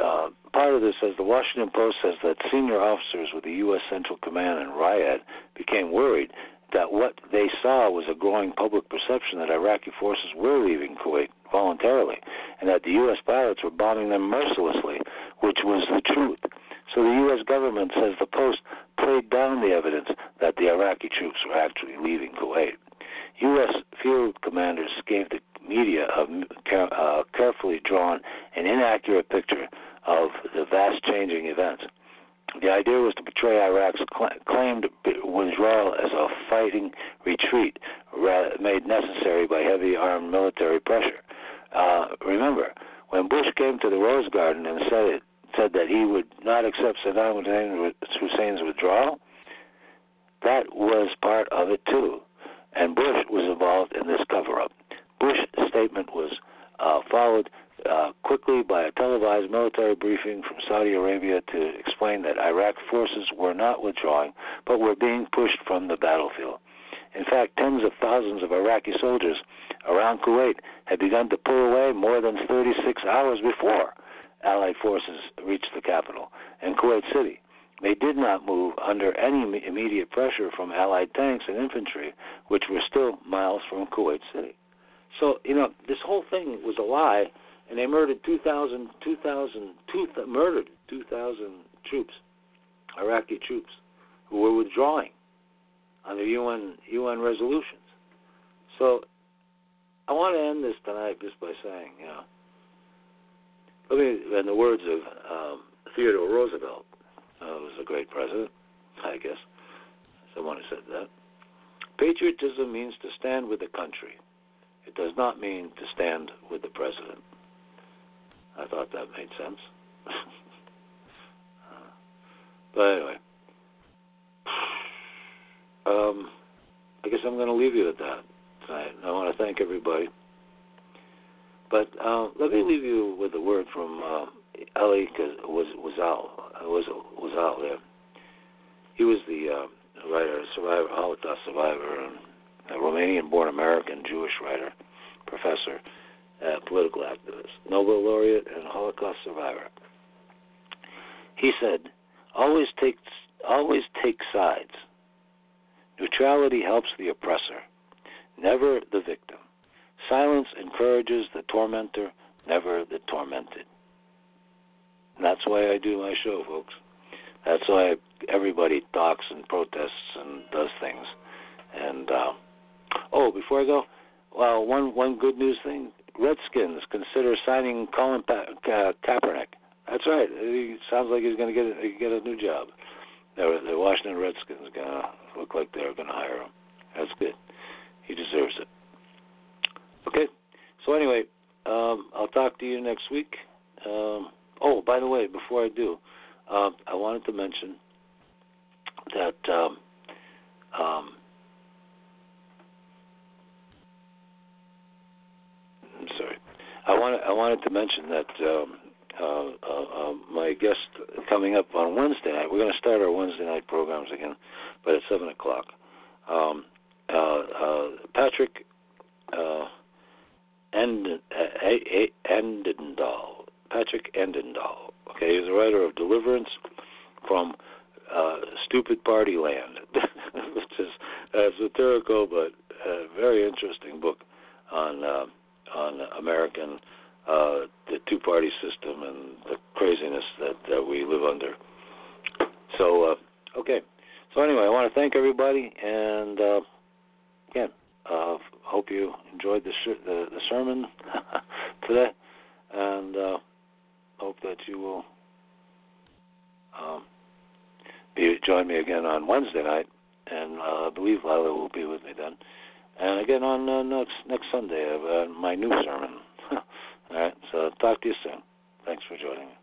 uh, part of this says the Washington Post says that senior officers with the U.S. Central Command in Riyadh became worried that what they saw was a growing public perception that Iraqi forces were leaving Kuwait voluntarily and that the U.S. pilots were bombing them mercilessly, which was the truth. So the U.S. government says the Post played down the evidence that the Iraqi troops were actually leaving Kuwait. U.S. field commanders gave the media a uh, carefully drawn and inaccurate picture of the vast changing events. The idea was to portray Iraq's cl- claimed withdrawal as a fighting retreat made necessary by heavy armed military pressure. Uh, remember, when Bush came to the Rose Garden and said it, said that he would not accept Saddam Hussein's withdrawal, that was part of it too. And Bush was involved in this cover up. Bush's statement was uh, followed uh, quickly by a televised military briefing from Saudi Arabia to explain that Iraq forces were not withdrawing, but were being pushed from the battlefield. In fact, tens of thousands of Iraqi soldiers around Kuwait had begun to pull away more than 36 hours before Allied forces reached the capital and Kuwait City. They did not move under any immediate pressure from Allied tanks and infantry, which were still miles from Kuwait City. So, you know, this whole thing was a lie and they murdered 2,000, 2,000, 2, murdered 2,000 troops, Iraqi troops, who were withdrawing under UN UN resolutions. So I want to end this tonight just by saying, you know, let me, in the words of um, Theodore Roosevelt, uh, who was a great president, I guess, someone who said that. Patriotism means to stand with the country. It does not mean to stand with the president. I thought that made sense. *laughs* but anyway, *sighs* um, I guess I'm going to leave you at that tonight. I want to thank everybody. But uh, let me leave you with a word from uh, Ali was was out was was out there. He was the uh, writer, survivor, Holocaust survivor, and a Romanian-born American Jewish writer, professor, uh, political activist, Nobel laureate, and Holocaust survivor. He said, "Always take always take sides. Neutrality helps the oppressor, never the victim. Silence encourages the tormentor, never the tormented." And that's why I do my show, folks. That's why everybody talks and protests and does things. And uh, oh, before I go, well, one one good news thing: Redskins consider signing Colin pa- Ka- Kaepernick. That's right. He sounds like he's going to get a, get a new job. The, the Washington Redskins going to look like they're going to hire him. That's good. He deserves it. Okay. So anyway, um, I'll talk to you next week. Um, oh, by the way, before I do, um, I wanted to mention that um, um, I'm sorry. I wanted I wanted to mention that um, uh, uh, uh, my guest coming up on Wednesday night. We're going to start our Wednesday night programs again, but at seven o'clock. Um, uh, uh, Patrick uh, End, Endendahl. Patrick Endendahl. Okay, he's a writer of Deliverance from uh, Stupid Party Land, *laughs* which is uh, satirical but a very interesting book on uh, on American uh, the two party system and the craziness that, that we live under. So uh, okay. So anyway, I want to thank everybody and uh, again, uh, hope you enjoyed the sh- the, the sermon *laughs* today, and uh, hope that you will um, be join me again on Wednesday night, and uh, I believe Lila will be with me then. And again on uh, next next Sunday, uh, my new sermon. *laughs* All right. So talk to you soon. Thanks for joining me.